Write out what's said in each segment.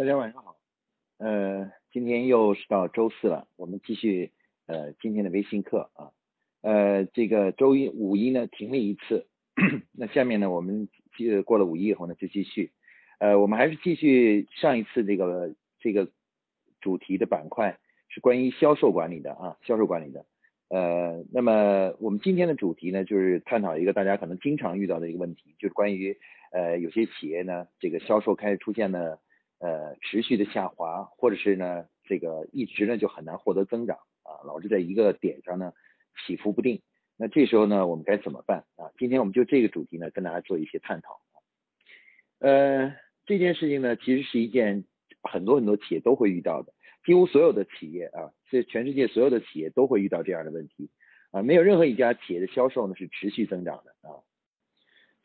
大家晚上好，呃，今天又是到周四了，我们继续呃今天的微信课啊，呃，这个周一五一呢停了一次，那下面呢我们继过了五一以后呢就继续，呃，我们还是继续上一次这个这个主题的板块是关于销售管理的啊，销售管理的，呃，那么我们今天的主题呢就是探讨一个大家可能经常遇到的一个问题，就是关于呃有些企业呢这个销售开始出现了。呃，持续的下滑，或者是呢，这个一直呢就很难获得增长啊，老是在一个点上呢起伏不定。那这时候呢，我们该怎么办啊？今天我们就这个主题呢，跟大家做一些探讨。呃，这件事情呢，其实是一件很多很多企业都会遇到的，几乎所有的企业啊，这全世界所有的企业都会遇到这样的问题啊，没有任何一家企业的销售呢是持续增长的啊。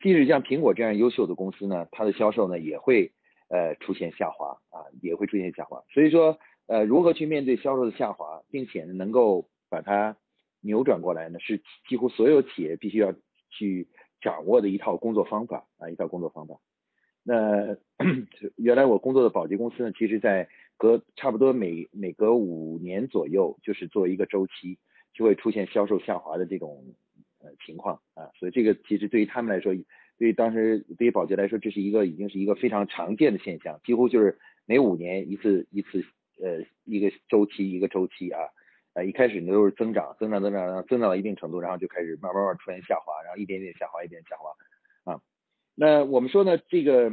即使像苹果这样优秀的公司呢，它的销售呢也会。呃，出现下滑啊，也会出现下滑。所以说，呃，如何去面对销售的下滑，并且，能够把它扭转过来呢，是几乎所有企业必须要去掌握的一套工作方法啊，一套工作方法。那 原来我工作的保洁公司呢，其实在隔差不多每每隔五年左右，就是做一个周期，就会出现销售下滑的这种呃情况啊。所以这个其实对于他们来说，对于当时对于保洁来说，这是一个已经是一个非常常见的现象，几乎就是每五年一次一次呃一个周期一个周期啊，呃一开始呢都是增长增长增长，然后增长到一定程度，然后就开始慢慢慢出现下滑，然后一点点下滑一点下滑啊。那我们说呢，这个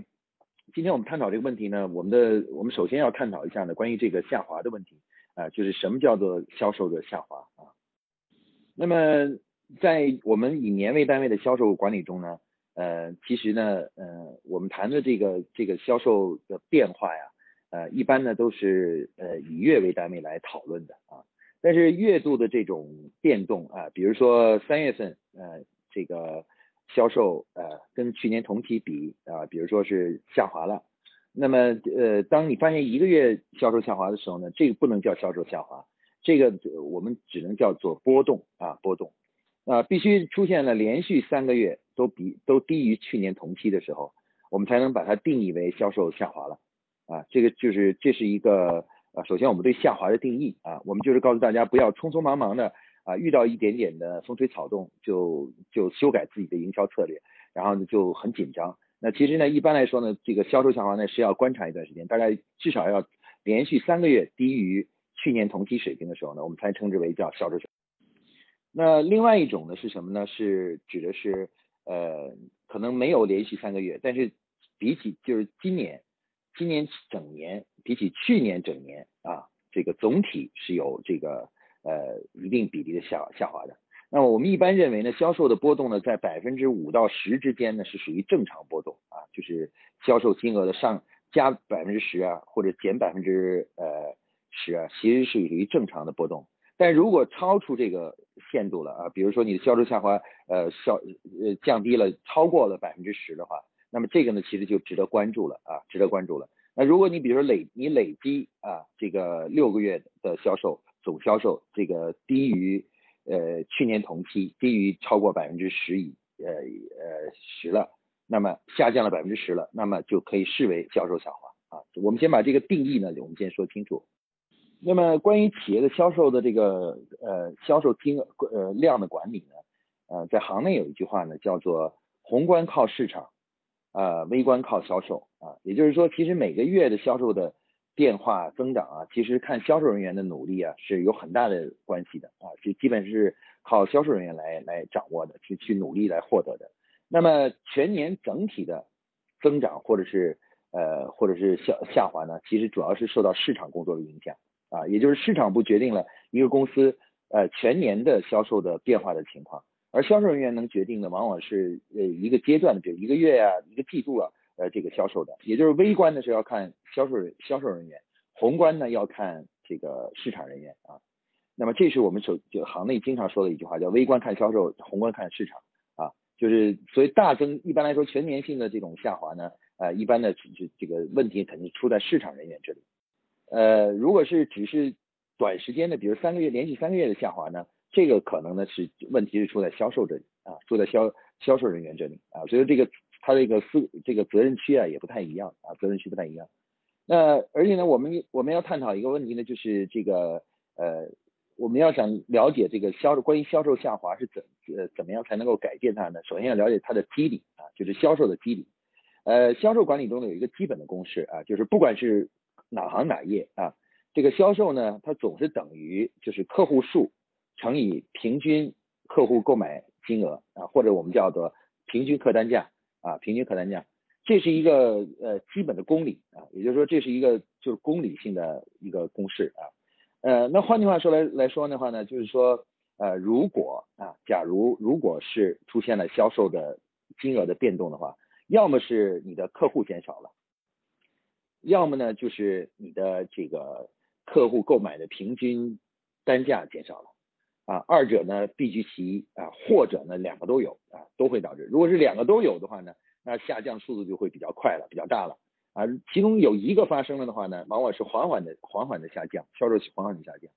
今天我们探讨这个问题呢，我们的我们首先要探讨一下呢关于这个下滑的问题啊，就是什么叫做销售的下滑啊？那么在我们以年为单位的销售管理中呢？呃，其实呢，呃，我们谈的这个这个销售的变化呀，呃，一般呢都是呃以月为单位来讨论的啊。但是月度的这种变动啊，比如说三月份呃这个销售呃跟去年同期比啊，比如说是下滑了，那么呃当你发现一个月销售下滑的时候呢，这个不能叫销售下滑，这个我们只能叫做波动啊波动啊，必须出现了连续三个月。都比都低于去年同期的时候，我们才能把它定义为销售下滑了啊。这个就是这是一个啊，首先我们对下滑的定义啊，我们就是告诉大家不要匆匆忙忙的啊，遇到一点点的风吹草动就就修改自己的营销策略，然后呢就很紧张。那其实呢，一般来说呢，这个销售下滑呢是要观察一段时间，大概至少要连续三个月低于去年同期水平的时候呢，我们才称之为叫销售。那另外一种呢是什么呢？是指的是。呃，可能没有连续三个月，但是比起就是今年，今年整年比起去年整年啊，这个总体是有这个呃一定比例的下下滑的。那么我们一般认为呢，销售的波动呢，在百分之五到十之间呢，是属于正常波动啊，就是销售金额的上加百分之十啊，或者减百分之呃十啊，其实是属于正常的波动。但如果超出这个限度了啊，比如说你的销售下滑，呃，销呃降低了超过了百分之十的话，那么这个呢其实就值得关注了啊，值得关注了。那如果你比如说累你累积啊这个六个月的销售总销售这个低于呃去年同期低于超过百分之十以呃呃十了，那么下降了百分之十了，那么就可以视为销售下滑啊。我们先把这个定义呢，我们先说清楚。那么关于企业的销售的这个呃销售金额呃量的管理呢，呃在行内有一句话呢叫做宏观靠市场，啊微观靠销售啊，也就是说其实每个月的销售的变化增长啊，其实看销售人员的努力啊是有很大的关系的啊，就基本是靠销售人员来来掌握的，去去努力来获得的。那么全年整体的增长或者是呃或者是下下滑呢，其实主要是受到市场工作的影响。啊，也就是市场部决定了一个公司呃全年的销售的变化的情况，而销售人员能决定的往往是呃一个阶段的，比如一个月啊，一个季度啊，呃这个销售的，也就是微观的是要看销售销售人员，宏观呢要看这个市场人员啊。那么这是我们首就行内经常说的一句话，叫微观看销售，宏观看市场啊。就是所以大增一般来说全年性的这种下滑呢，呃一般的这这个问题肯定出在市场人员这里。呃，如果是只是短时间的，比如三个月连续三个月的下滑呢，这个可能呢是问题是出在销售这里啊，出在销销售人员这里啊，所以这个他这个思这个责任区啊也不太一样啊，责任区不太一样。那而且呢，我们我们要探讨一个问题呢，就是这个呃，我们要想了解这个销售关于销售下滑是怎呃怎么样才能够改变它呢？首先要了解它的机理啊，就是销售的机理。呃，销售管理中呢有一个基本的公式啊，就是不管是哪行哪业啊，这个销售呢它总是等于就是客户数乘以平均客户购买金额啊，或者我们叫做平均客单价啊，平均客单价。这是一个呃基本的公理啊，也就是说这是一个就是公理性的一个公式啊，呃，那换句话说来来说的话呢，就是说呃如果啊，假如如果是出现了销售的金额的变动的话，要么是你的客户减少了，要么呢就是你的这个客户购买的平均单价减少了啊，二者呢必居其一啊，或者呢两个都有啊，都会导致。如果是两个都有的话呢？那下降速度就会比较快了，比较大了啊。其中有一个发生了的话呢，往往是缓缓的、缓缓的下降，销售缓缓的下降。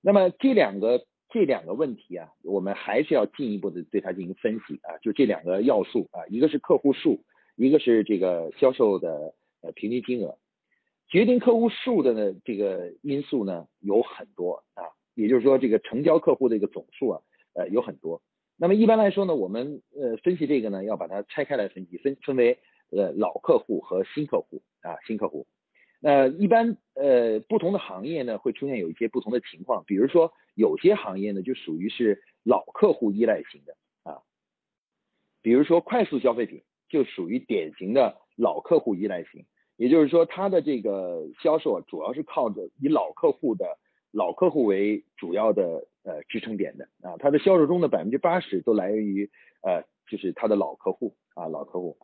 那么这两个这两个问题啊，我们还是要进一步的对它进行分析啊。就这两个要素啊，一个是客户数，一个是这个销售的呃平均金额。决定客户数的呢这个因素呢有很多啊，也就是说这个成交客户的一个总数啊呃有很多。那么一般来说呢，我们呃分析这个呢，要把它拆开来分析，分分为呃老客户和新客户啊新客户。那一般呃不同的行业呢，会出现有一些不同的情况，比如说有些行业呢就属于是老客户依赖型的啊，比如说快速消费品就属于典型的老客户依赖型，也就是说它的这个销售主要是靠着以老客户的老客户为主要的。呃，支撑点的啊，它的销售中的百分之八十都来源于呃，就是它的老客户啊，老客户。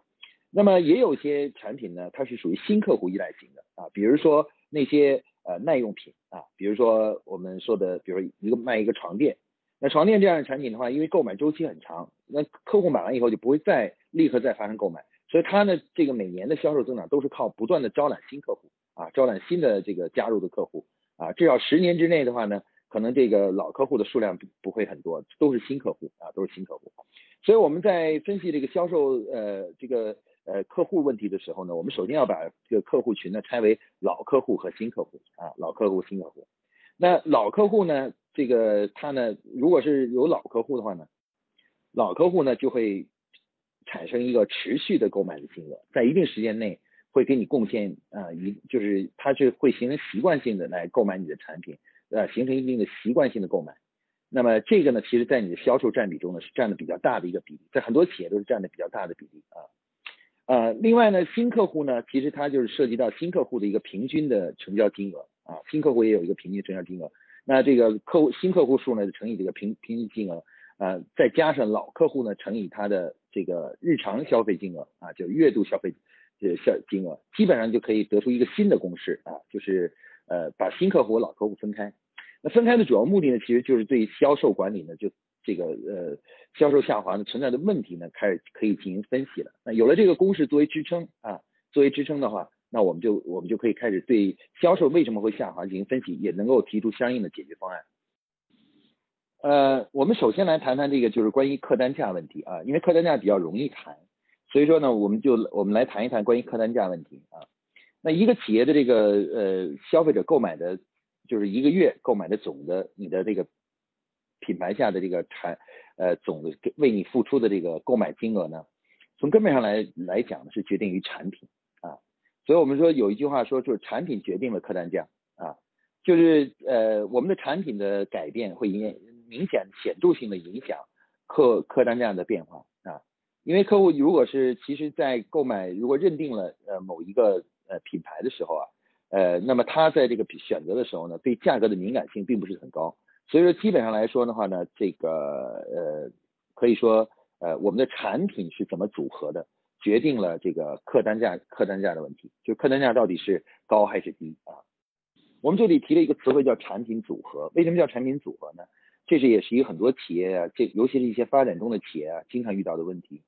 那么也有些产品呢，它是属于新客户依赖型的啊，比如说那些呃耐用品啊，比如说我们说的，比如说一个卖一个床垫，那床垫这样的产品的话，因为购买周期很长，那客户买完以后就不会再立刻再发生购买，所以它呢，这个每年的销售增长都是靠不断的招揽新客户啊，招揽新的这个加入的客户啊，至少十年之内的话呢。可能这个老客户的数量不会很多，都是新客户啊，都是新客户。所以我们在分析这个销售呃这个呃客户问题的时候呢，我们首先要把这个客户群呢拆为老客户和新客户啊，老客户、新客户。那老客户呢，这个他呢，如果是有老客户的话呢，老客户呢就会产生一个持续的购买的金额，在一定时间内会给你贡献啊一就是他是会形成习惯性的来购买你的产品。呃，形成一定的习惯性的购买，那么这个呢，其实在你的销售占比中呢，是占的比较大的一个比例，在很多企业都是占的比较大的比例啊。呃，另外呢，新客户呢，其实它就是涉及到新客户的一个平均的成交金额啊，新客户也有一个平均成交金额。那这个客户新客户数呢，乘以这个平平均金额，呃，再加上老客户呢，乘以他的这个日常消费金额啊，就月度消费这消金额，基本上就可以得出一个新的公式啊，就是。呃，把新客户和老客户分开，那分开的主要目的呢，其实就是对销售管理呢，就这个呃销售下滑呢存在的问题呢，开始可以进行分析了。那有了这个公式作为支撑啊，作为支撑的话，那我们就我们就可以开始对销售为什么会下滑进行分析，也能够提出相应的解决方案。呃，我们首先来谈谈这个就是关于客单价问题啊，因为客单价比较容易谈，所以说呢，我们就我们来谈一谈关于客单价问题啊。那一个企业的这个呃消费者购买的，就是一个月购买的总的你的这个品牌下的这个产呃总的为你付出的这个购买金额呢，从根本上来来讲呢是决定于产品啊，所以我们说有一句话说就是产品决定了客单价啊，就是呃我们的产品的改变会影明显显著性的影响客客单价的变化啊，因为客户如果是其实在购买如果认定了呃某一个呃，品牌的时候啊，呃，那么他在这个选择的时候呢，对价格的敏感性并不是很高，所以说基本上来说的话呢，这个呃，可以说呃，我们的产品是怎么组合的，决定了这个客单价客单价的问题，就客单价到底是高还是低啊？我们这里提了一个词汇叫产品组合，为什么叫产品组合呢？这是也是一个很多企业啊，这尤其是一些发展中的企业啊，经常遇到的问题。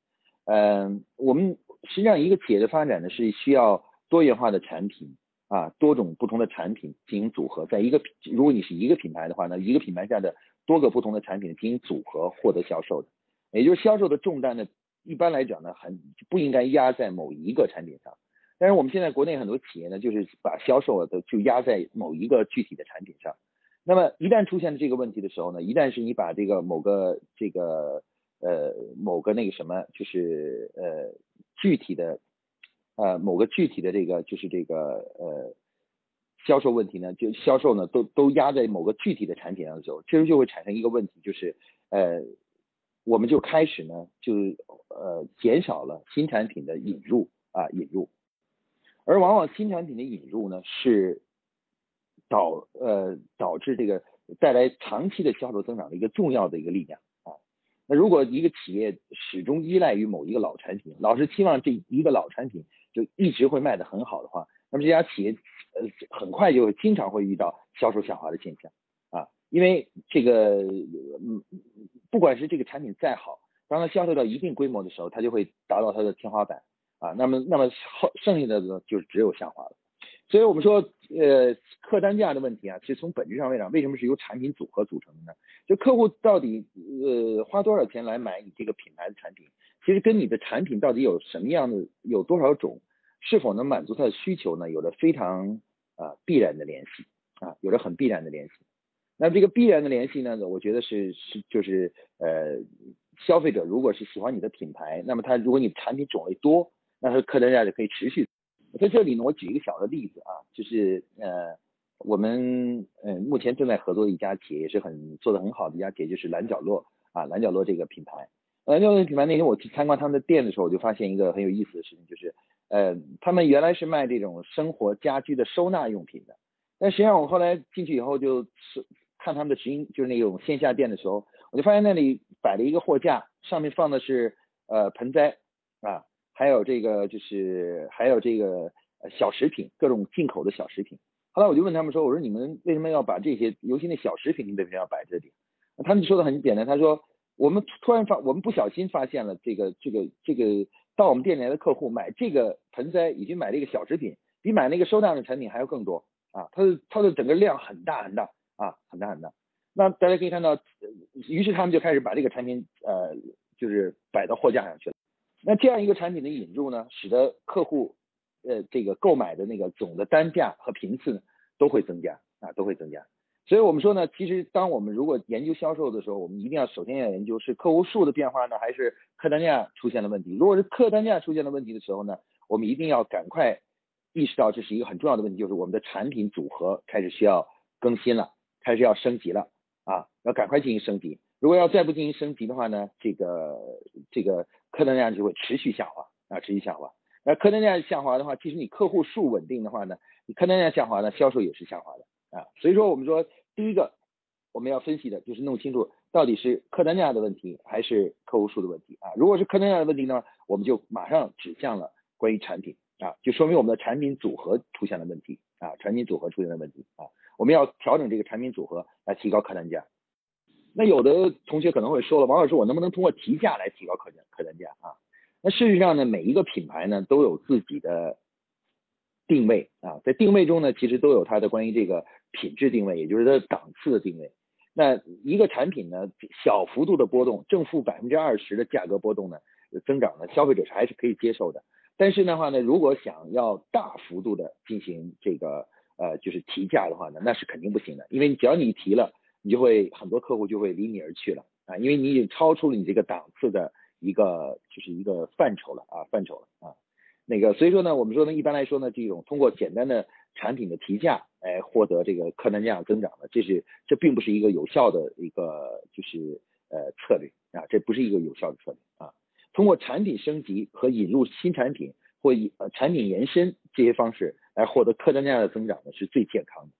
嗯，我们实际上一个企业的发展呢，是需要多元化的产品啊，多种不同的产品进行组合，在一个如果你是一个品牌的话呢，一个品牌下的多个不同的产品进行组合获得销售的，也就是销售的重担呢，一般来讲呢，很不应该压在某一个产品上，但是我们现在国内很多企业呢，就是把销售都就压在某一个具体的产品上。那么一旦出现了这个问题的时候呢，一旦是你把这个某个这个呃某个那个什么，就是呃具体的呃某个具体的这个就是这个呃销售问题呢，就销售呢都都压在某个具体的产品上的时候，其实就会产生一个问题，就是呃我们就开始呢就呃减少了新产品的引入啊引入。而往往新产品的引入呢，是导呃导致这个带来长期的销售增长的一个重要的一个力量啊。那如果一个企业始终依赖于某一个老产品，老是期望这一个老产品就一直会卖得很好的话，那么这家企业呃很快就会经常会遇到销售下滑的现象啊。因为这个嗯不管是这个产品再好，当它销售到一定规模的时候，它就会达到它的天花板。啊，那么那么后剩下的呢，就只有下滑了。所以我们说，呃，客单价的问题啊，其实从本质上来讲，为什么是由产品组合组成的呢？就客户到底呃花多少钱来买你这个品牌的产品，其实跟你的产品到底有什么样的，有多少种，是否能满足他的需求呢，有着非常啊必然的联系啊，有着很必然的联系。那这个必然的联系呢，我觉得是是就是呃，消费者如果是喜欢你的品牌，那么他如果你产品种类多。那是客单价就可以持续。在这里呢，我举一个小的例子啊，就是呃，我们呃目前正在合作的一家企业，也是很做的很好的一家企业，就是蓝角落啊，蓝角落这个品牌。蓝角落品牌那天我去参观他们的店的时候，我就发现一个很有意思的事情，就是呃，他们原来是卖这种生活家居的收纳用品的，但实际上我后来进去以后，就是看他们的直营，就是那种线下店的时候，我就发现那里摆了一个货架，上面放的是呃盆栽啊。还有这个就是还有这个小食品，各种进口的小食品。后来我就问他们说：“我说你们为什么要把这些，尤其那小食品，你为什么要摆这里？”他们说的很简单，他说：“我们突然发，我们不小心发现了这个这个这个到我们店里来的客户买这个盆栽，以及买这个小食品，比买那个收纳的产品还要更多啊！它的它的整个量很大很大啊，很大很大。那大家可以看到，于是他们就开始把这个产品呃，就是摆到货架上去了。”那这样一个产品的引入呢，使得客户呃这个购买的那个总的单价和频次呢都会增加啊都会增加。所以我们说呢，其实当我们如果研究销售的时候，我们一定要首先要研究是客户数的变化呢，还是客单价出现了问题。如果是客单价出现了问题的时候呢，我们一定要赶快意识到这是一个很重要的问题，就是我们的产品组合开始需要更新了，开始要升级了啊，要赶快进行升级。如果要再不进行升级的话呢，这个这个客单价就会持续下滑啊，持续下滑。那客单价下滑的话，即使你客户数稳定的话呢，你客单价下滑呢，销售也是下滑的啊。所以说我们说，第一个我们要分析的就是弄清楚到底是客单价的问题还是客户数的问题啊。如果是客单价的问题呢，我们就马上指向了关于产品啊，就说明我们的产品组合出现了问题啊，产品组合出现了问题啊，我们要调整这个产品组合来提高客单价。那有的同学可能会说了，王老师，我能不能通过提价来提高客单客单价啊？那事实上呢，每一个品牌呢都有自己的定位啊，在定位中呢，其实都有它的关于这个品质定位，也就是它的档次的定位。那一个产品呢，小幅度的波动，正负百分之二十的价格波动呢，增长呢，消费者是还是可以接受的。但是的话呢，如果想要大幅度的进行这个呃，就是提价的话呢，那是肯定不行的，因为只要你提了。你就会很多客户就会离你而去了啊，因为你已经超出了你这个档次的一个就是一个范畴了啊，范畴了啊。那个所以说呢，我们说呢，一般来说呢，这种通过简单的产品的提价，哎，获得这个客单价增长的，这是这并不是一个有效的一个就是呃策略啊，这不是一个有效的策略啊。通过产品升级和引入新产品或以呃产品延伸这些方式来获得客单价的增长呢，是最健康的。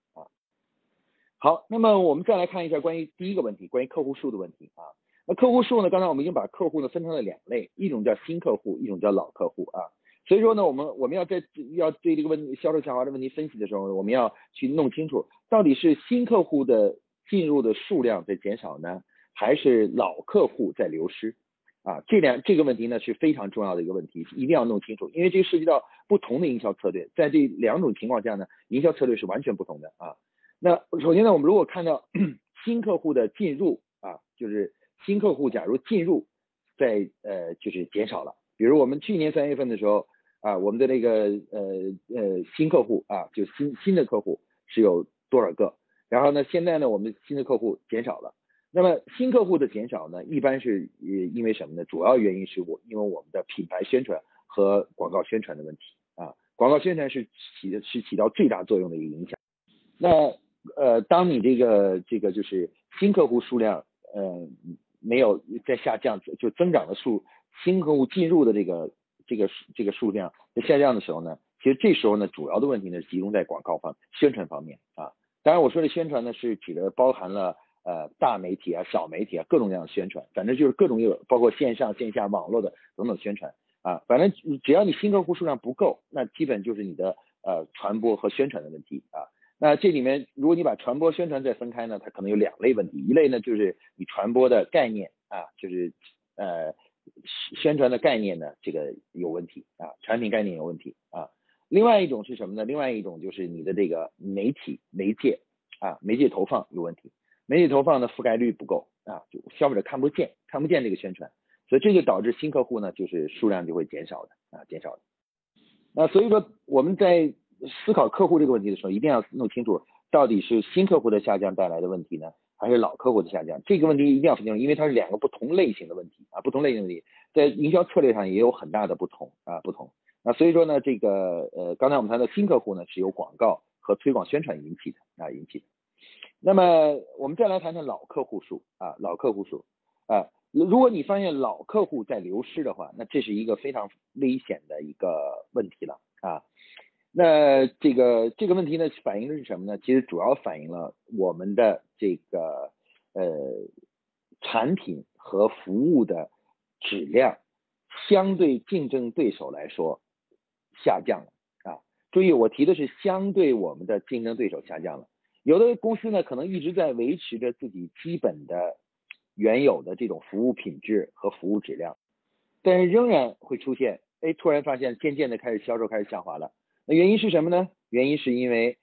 好，那么我们再来看一下关于第一个问题，关于客户数的问题啊。那客户数呢？刚才我们已经把客户呢分成了两类，一种叫新客户，一种叫老客户啊。所以说呢，我们我们要在要对这个问题销售下滑的问题分析的时候，我们要去弄清楚到底是新客户的进入的数量在减少呢，还是老客户在流失啊？这两这个问题呢是非常重要的一个问题，一定要弄清楚，因为这涉及到不同的营销策略，在这两种情况下呢，营销策略是完全不同的啊。那首先呢，我们如果看到 新客户的进入啊，就是新客户假如进入在呃就是减少了，比如我们去年三月份的时候，啊，我们的那个呃呃新客户啊，就新新的客户是有多少个？然后呢，现在呢，我们新的客户减少了。那么新客户的减少呢，一般是呃因为什么呢？主要原因是我因为我们的品牌宣传和广告宣传的问题啊，广告宣传是起的是起到最大作用的一个影响。那呃，当你这个这个就是新客户数量呃没有在下降，就增长的数新客户进入的这个这个这个数量在下降的时候呢，其实这时候呢，主要的问题呢集中在广告方宣传方面啊。当然我说的宣传呢是指的包含了。呃，大媒体啊，小媒体啊，各种各样的宣传，反正就是各种有，包括线上、线下、网络的等等宣传啊，反正只要你新客户数量不够，那基本就是你的呃传播和宣传的问题啊。那这里面，如果你把传播、宣传再分开呢，它可能有两类问题，一类呢就是你传播的概念啊，就是呃宣传的概念呢这个有问题啊，产品概念有问题啊。另外一种是什么呢？另外一种就是你的这个媒体媒介啊，媒介投放有问题。媒体投放的覆盖率不够啊，就消费者看不见，看不见这个宣传，所以这就导致新客户呢，就是数量就会减少的啊，减少的。那所以说我们在思考客户这个问题的时候，一定要弄清楚到底是新客户的下降带来的问题呢，还是老客户的下降？这个问题一定要分清楚，因为它是两个不同类型的问题啊，不同类型的问题，在营销策略上也有很大的不同啊，不同。那所以说呢，这个呃，刚才我们谈的新客户呢，是由广告和推广宣传引起的啊，引起的。那么我们再来谈谈老客户数啊，老客户数啊，如果你发现老客户在流失的话，那这是一个非常危险的一个问题了啊。那这个这个问题呢，反映的是什么呢？其实主要反映了我们的这个呃产品和服务的质量相对竞争对手来说下降了啊。注意，我提的是相对我们的竞争对手下降了。有的公司呢，可能一直在维持着自己基本的原有的这种服务品质和服务质量，但是仍然会出现，哎，突然发现渐渐的开始销售开始下滑了。那原因是什么呢？原因是因为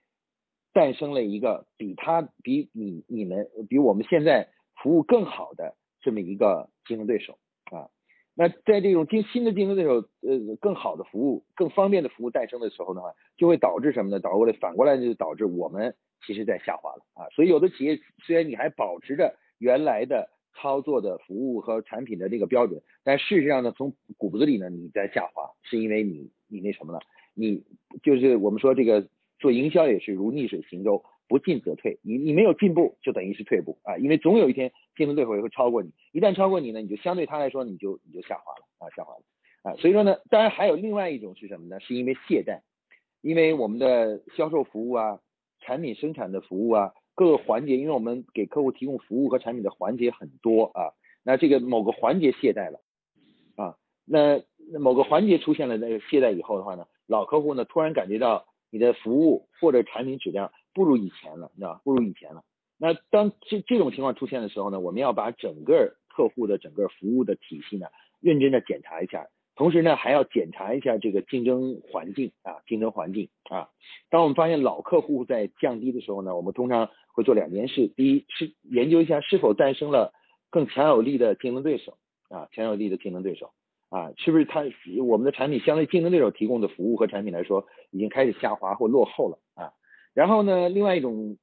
诞生了一个比他比你你们比我们现在服务更好的这么一个竞争对手啊。那在这种竞新的竞争对手呃更好的服务、更方便的服务诞生的时候的话，就会导致什么呢？导过来反过来就导致我们。其实在下滑了啊，所以有的企业虽然你还保持着原来的操作的服务和产品的这个标准，但事实上呢，从骨子里呢你在下滑，是因为你你那什么了？你就是我们说这个做营销也是如逆水行舟，不进则退。你你没有进步，就等于是退步啊，因为总有一天竞争对手也会超过你，一旦超过你呢，你就相对他来说你就你就下滑了啊，下滑了啊。所以说呢，当然还有另外一种是什么呢？是因为懈怠，因为我们的销售服务啊。产品生产的服务啊，各个环节，因为我们给客户提供服务和产品的环节很多啊，那这个某个环节懈怠了啊，那某个环节出现了那个懈怠以后的话呢，老客户呢突然感觉到你的服务或者产品质量不如以前了，你知道？不如以前了。那当这这种情况出现的时候呢，我们要把整个客户的整个服务的体系呢，认真的检查一下。同时呢，还要检查一下这个竞争环境啊，竞争环境啊。当我们发现老客户在降低的时候呢，我们通常会做两件事：第一是研究一下是否诞生了更强有力的竞争对手啊，强有力的竞争对手啊，是不是他我们的产品相对竞争对手提供的服务和产品来说已经开始下滑或落后了啊？然后呢，另外一种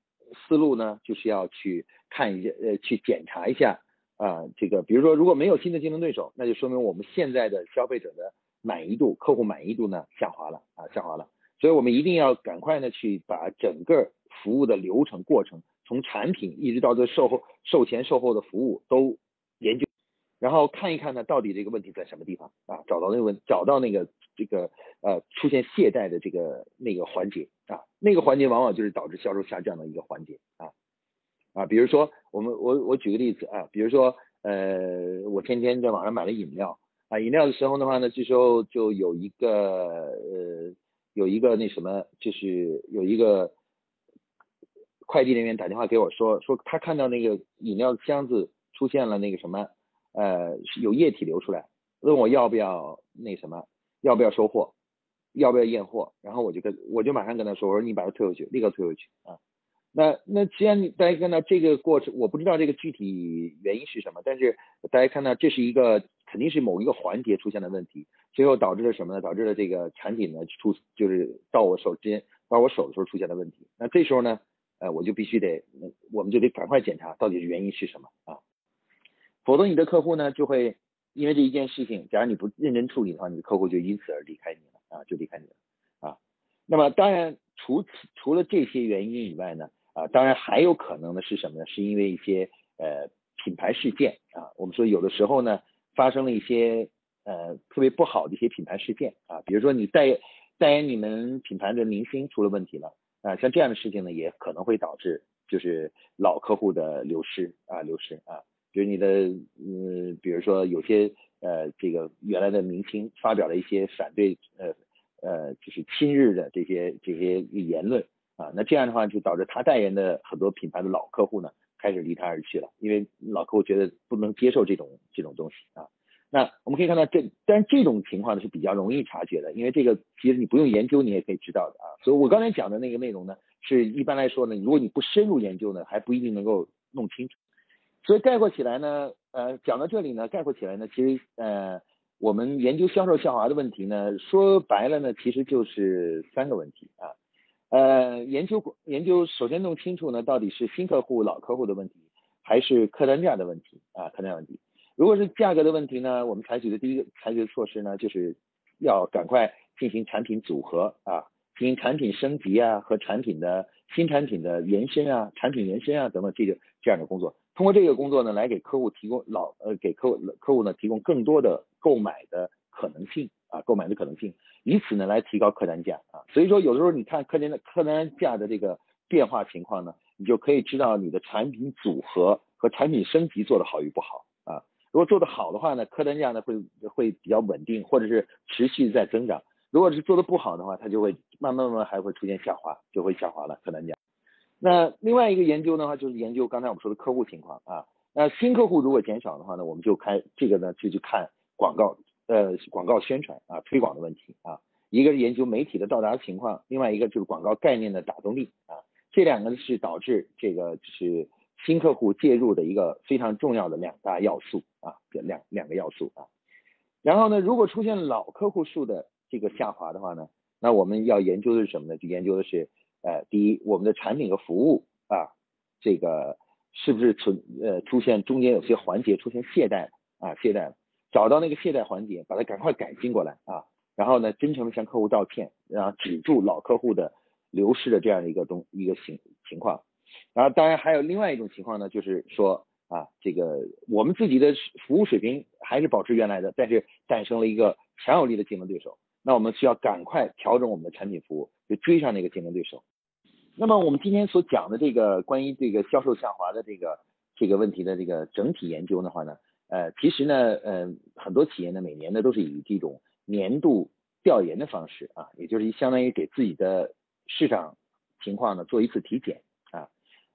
思路呢，就是要去看一下呃，去检查一下。啊，这个比如说，如果没有新的竞争对手，那就说明我们现在的消费者的满意度、客户满意度呢下滑了啊，下滑了。所以我们一定要赶快呢去把整个服务的流程过程，从产品一直到这售后、售前、售后的服务都研究，然后看一看呢到底这个问题在什么地方啊，找到那个问，找到那个这个呃出现懈怠的这个那个环节啊，那个环节往往就是导致销售下降的一个环节啊。啊，比如说我们我我举个例子啊，比如说呃，我天天在网上买了饮料啊，饮料的时候的话呢，这时候就有一个呃有一个那什么，就是有一个快递人员打电话给我说，说他看到那个饮料箱子出现了那个什么呃有液体流出来，问我要不要那什么，要不要收货，要不要验货，然后我就跟我就马上跟他说，我说你把它退回去，立刻退回去啊。那那既然大家看到这个过程，我不知道这个具体原因是什么，但是大家看到这是一个肯定是某一个环节出现了问题，最后导致了什么呢？导致了这个产品呢出就是到我手之间到我手的时候出现了问题。那这时候呢，呃，我就必须得，我们就得赶快检查到底是原因是什么啊，否则你的客户呢就会因为这一件事情，假如你不认真处理的话，你的客户就因此而离开你了啊，就离开你了啊。那么当然，除此除了这些原因以外呢，啊，当然还有可能的是什么呢？是因为一些呃品牌事件啊，我们说有的时候呢发生了一些呃特别不好的一些品牌事件啊，比如说你代代言你们品牌的明星出了问题了啊，像这样的事情呢也可能会导致就是老客户的流失啊流失啊，比如你的嗯比如说有些呃这个原来的明星发表了一些反对呃。呃，就是亲日的这些这些言论啊，那这样的话就导致他代言的很多品牌的老客户呢，开始离他而去了，因为老客户觉得不能接受这种这种东西啊。那我们可以看到这，但是这种情况呢是比较容易察觉的，因为这个其实你不用研究你也可以知道的啊。所以我刚才讲的那个内容呢，是一般来说呢，如果你不深入研究呢，还不一定能够弄清楚。所以概括起来呢，呃，讲到这里呢，概括起来呢，其实呃。我们研究销售下滑的问题呢，说白了呢，其实就是三个问题啊。呃，研究研究，首先弄清楚呢，到底是新客户、老客户的问题，还是客单价的问题啊？客单价问题。如果是价格的问题呢，我们采取的第一个采取的措施呢，就是要赶快进行产品组合啊，进行产品升级啊，和产品的新产品的延伸啊，产品延伸啊等等这个这样的工作。通过这个工作呢，来给客户提供老呃给客户客户呢提供更多的购买的可能性啊，购买的可能性，以此呢来提高客单价啊。所以说有时候你看客单的客单价的这个变化情况呢，你就可以知道你的产品组合和产品升级做的好与不好啊。如果做的好的话呢，客单价呢会会比较稳定，或者是持续在增长；如果是做的不好的话，它就会慢慢慢还会出现下滑，就会下滑了客单价。那另外一个研究的话，就是研究刚才我们说的客户情况啊。那新客户如果减少的话呢，我们就开这个呢就去看广告呃广告宣传啊推广的问题啊。一个是研究媒体的到达情况，另外一个就是广告概念的打动力啊。这两个是导致这个就是新客户介入的一个非常重要的两大要素啊，这两两个要素啊。然后呢，如果出现老客户数的这个下滑的话呢，那我们要研究的是什么呢？就研究的是。呃，第一，我们的产品和服务啊，这个是不是存呃出现中间有些环节出现懈怠啊？懈怠，找到那个懈怠环节，把它赶快改进过来啊。然后呢，真诚的向客户道歉，然后止住老客户的流失的这样的一个东一个情情况。然后当然还有另外一种情况呢，就是说啊，这个我们自己的服务水平还是保持原来的，但是诞生了一个强有力的竞争对手，那我们需要赶快调整我们的产品服务，就追上那个竞争对手。那么我们今天所讲的这个关于这个销售下滑的这个这个问题的这个整体研究的话呢，呃，其实呢，呃，很多企业呢每年呢都是以这种年度调研的方式啊，也就是相当于给自己的市场情况呢做一次体检啊，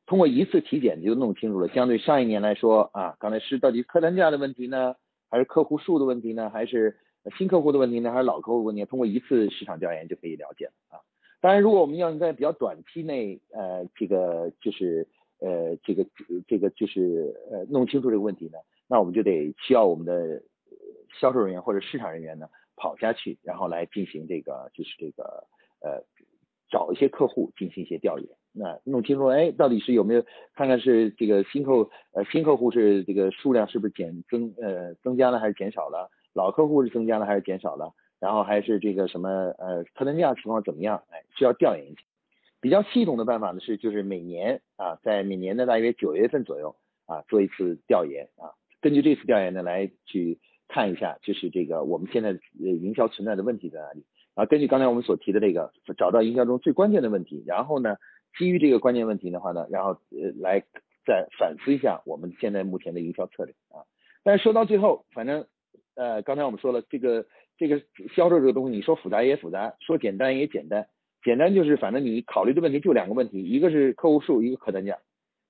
通过一次体检就弄清楚了，相对上一年来说啊，刚才是到底客单价的问题呢，还是客户数的问题呢，还是新客户的问题呢，还是老客户问题？通过一次市场调研就可以了解了啊。当然，如果我们要在比较短期内，呃，这个就是呃，这个这个就是呃，弄清楚这个问题呢，那我们就得需要我们的销售人员或者市场人员呢跑下去，然后来进行这个就是这个呃，找一些客户进行一些调研，那弄清楚，哎，到底是有没有看看是这个新客呃新客户是这个数量是不是减增呃增加了还是减少了，老客户是增加了还是减少了？然后还是这个什么呃客单价情况怎么样？哎，需要调研一下。比较系统的办法呢是，就是每年啊，在每年的大约九月份左右啊，做一次调研啊。根据这次调研呢，来去看一下，就是这个我们现在营销存在的问题在哪里。啊，根据刚才我们所提的这个，找到营销中最关键的问题，然后呢，基于这个关键问题的话呢，然后呃来再反思一下我们现在目前的营销策略啊。但是说到最后，反正呃刚才我们说了这个。这个销售这个东西，你说复杂也复杂，说简单也简单。简单就是反正你考虑的问题就两个问题，一个是客户数，一个客单价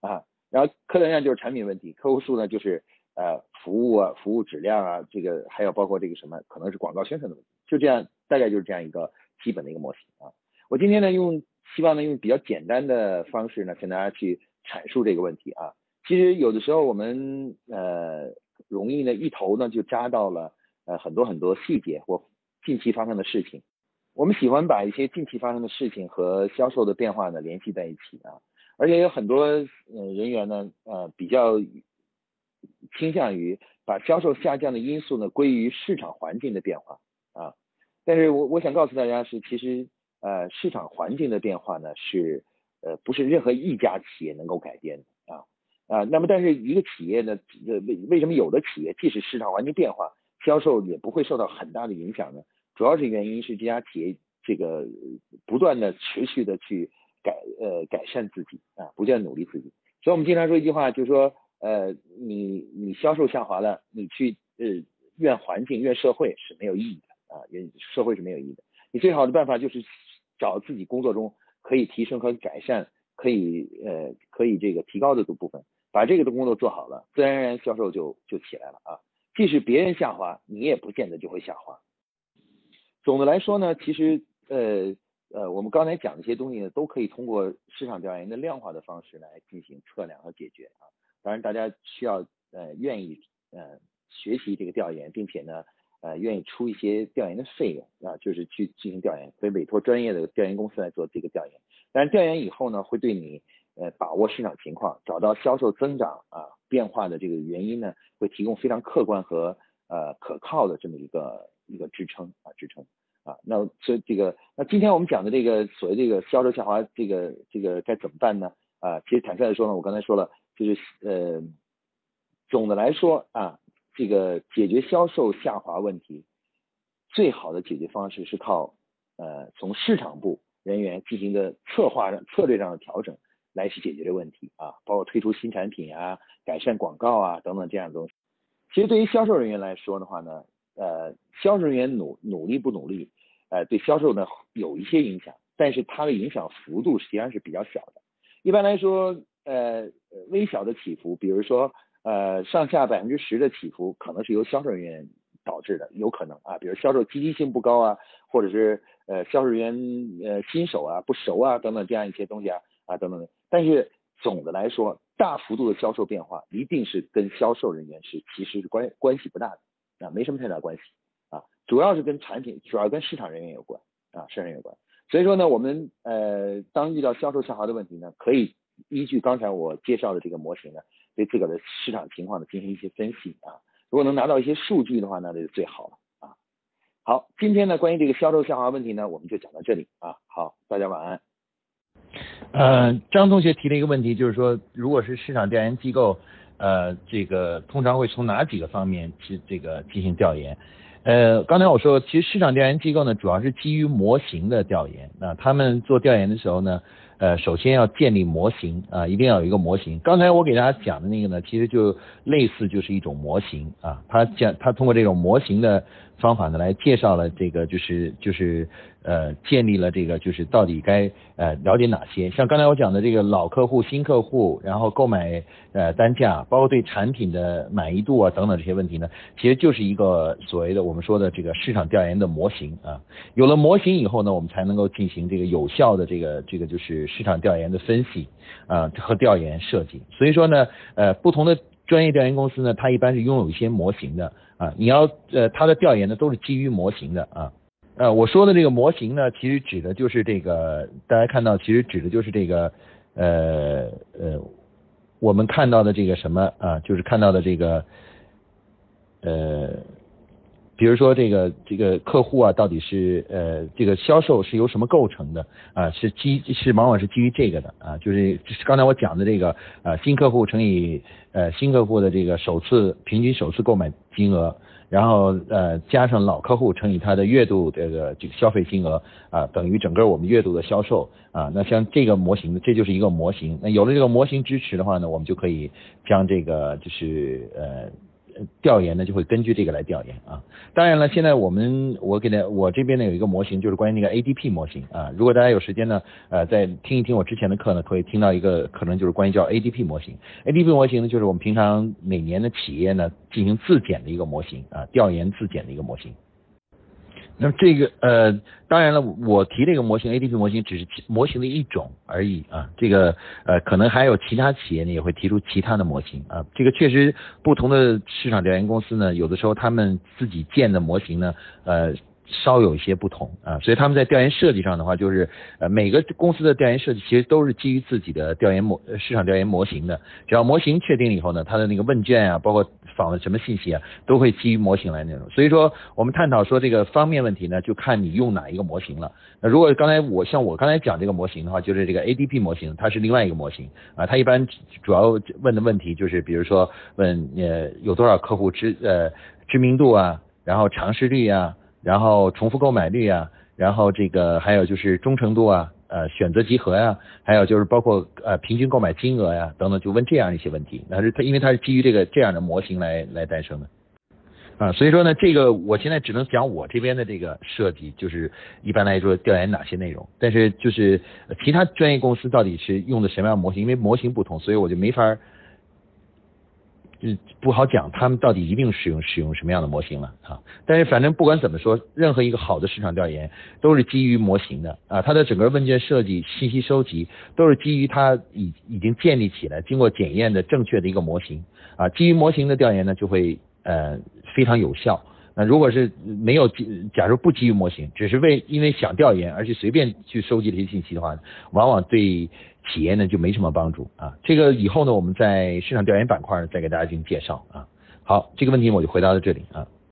啊。然后客单价就是产品问题，客户数呢就是呃服务啊、服务质量啊，这个还有包括这个什么，可能是广告宣传的问题。就这样，大概就是这样一个基本的一个模型啊。我今天呢用希望呢用比较简单的方式呢跟大家去阐述这个问题啊。其实有的时候我们呃容易呢一头呢就扎到了。呃，很多很多细节或近期发生的事情。我们喜欢把一些近期发生的事情和销售的变化呢联系在一起啊，而且有很多呃人员呢呃比较倾向于把销售下降的因素呢归于市场环境的变化啊，但是我我想告诉大家是，其实呃市场环境的变化呢是呃不是任何一家企业能够改变的啊。啊，那么但是一个企业呢呃为为什么有的企业即使市场环境变化，销售也不会受到很大的影响呢？主要是原因是这家企业这个不断的持续的去改呃改善自己啊，不断努力自己。所以我们经常说一句话，就是说呃你你销售下滑了，你去呃怨环境怨社会是没有意义的啊，怨社会是没有意义的。你最好的办法就是找自己工作中可以提升和改善，可以呃可以这个提高的部分，把这个的工作做好了，自然而然销售就就起来了啊。即使别人下滑，你也不见得就会下滑。总的来说呢，其实呃呃，我们刚才讲的一些东西呢，都可以通过市场调研的量化的方式来进行测量和解决啊。当然，大家需要呃愿意呃学习这个调研，并且呢呃愿意出一些调研的费用啊，就是去进行调研，可以委托专业的调研公司来做这个调研。但是调研以后呢，会对你呃把握市场情况、找到销售增长啊变化的这个原因呢，会提供非常客观和呃可靠的这么一个一个支撑啊支撑。啊，那所以这个，那今天我们讲的这个所谓这个销售下滑，这个这个该怎么办呢？啊，其实坦率的说呢，我刚才说了，就是呃，总的来说啊，这个解决销售下滑问题，最好的解决方式是靠呃从市场部人员进行的策划上策略上的调整来去解决这个问题啊，包括推出新产品啊、改善广告啊等等这样的东西。其实对于销售人员来说的话呢，呃，销售人员努努力不努力？呃，对销售呢有一些影响，但是它的影响幅度实际上是比较小的。一般来说，呃，微小的起伏，比如说呃上下百分之十的起伏，可能是由销售人员导致的，有可能啊，比如销售积极性不高啊，或者是呃销售人员呃新手啊不熟啊等等这样一些东西啊啊等等。但是总的来说，大幅度的销售变化一定是跟销售人员是其实是关关系不大的啊，没什么太大关系啊。主要是跟产品，主要跟市场人员有关啊，市场人员有关。所以说呢，我们呃，当遇到销售下滑的问题呢，可以依据刚才我介绍的这个模型呢，对自个的市场情况呢进行一些分析啊。如果能拿到一些数据的话，那就最好了啊。好，今天呢，关于这个销售下滑问题呢，我们就讲到这里啊。好，大家晚安。呃，张同学提了一个问题，就是说，如果是市场调研机构，呃，这个通常会从哪几个方面去这个进行调研？呃，刚才我说，其实市场调研机构呢，主要是基于模型的调研。那他们做调研的时候呢，呃，首先要建立模型啊，一定要有一个模型。刚才我给大家讲的那个呢，其实就类似就是一种模型啊。他讲，他通过这种模型的方法呢，来介绍了这个，就是就是。呃，建立了这个就是到底该呃了解哪些？像刚才我讲的这个老客户、新客户，然后购买呃单价，包括对产品的满意度啊等等这些问题呢，其实就是一个所谓的我们说的这个市场调研的模型啊。有了模型以后呢，我们才能够进行这个有效的这个这个就是市场调研的分析啊和调研设计。所以说呢，呃，不同的专业调研公司呢，它一般是拥有一些模型的啊。你要呃，他的调研呢都是基于模型的啊。呃，我说的这个模型呢，其实指的就是这个，大家看到，其实指的就是这个，呃呃，我们看到的这个什么啊，就是看到的这个，呃，比如说这个这个客户啊，到底是呃这个销售是由什么构成的啊？是基是往往是基于这个的啊，就是刚才我讲的这个啊，新客户乘以呃新客户的这个首次平均首次购买金额。然后呃加上老客户乘以他的月度这个这个消费金额啊，等于整个我们月度的销售啊。那像这个模型，这就是一个模型。那有了这个模型支持的话呢，我们就可以将这个就是呃。调研呢就会根据这个来调研啊，当然了，现在我们我给的我这边呢有一个模型，就是关于那个 ADP 模型啊。如果大家有时间呢，呃，再听一听我之前的课呢，可以听到一个可能就是关于叫 ADP 模型。ADP 模型呢，就是我们平常每年的企业呢进行自检的一个模型啊，调研自检的一个模型。那么这个呃，当然了，我提这个模型 ADP 模型只是模型的一种而已啊。这个呃，可能还有其他企业呢也会提出其他的模型啊。这个确实不同的市场调研公司呢，有的时候他们自己建的模型呢，呃，稍有一些不同啊，所以他们在调研设计上的话，就是呃每个公司的调研设计其实都是基于自己的调研模市场调研模型的，只要模型确定了以后呢，它的那个问卷啊，包括访问什么信息啊，都会基于模型来内容。所以说我们探讨说这个方面问题呢，就看你用哪一个模型了。那如果刚才我像我刚才讲这个模型的话，就是这个 ADP 模型，它是另外一个模型啊，它一般主要问的问题就是比如说问呃有多少客户知呃知名度啊，然后尝试率啊。然后重复购买率啊，然后这个还有就是忠诚度啊，呃选择集合呀，还有就是包括呃平均购买金额呀等等，就问这样一些问题。那是它因为它是基于这个这样的模型来来诞生的啊，所以说呢，这个我现在只能讲我这边的这个设计，就是一般来说调研哪些内容，但是就是其他专业公司到底是用的什么样模型，因为模型不同，所以我就没法。就不好讲，他们到底一定使用使用什么样的模型了啊？但是反正不管怎么说，任何一个好的市场调研都是基于模型的啊，它的整个问卷设计、信息收集都是基于它已已经建立起来、经过检验的正确的一个模型啊。基于模型的调研呢，就会呃非常有效。那如果是没有，假如不基于模型，只是为因为想调研而去随便去收集这些信息的话，往往对。企业呢就没什么帮助啊，这个以后呢我们在市场调研板块再给大家进行介绍啊。好，这个问题我就回答到这里啊。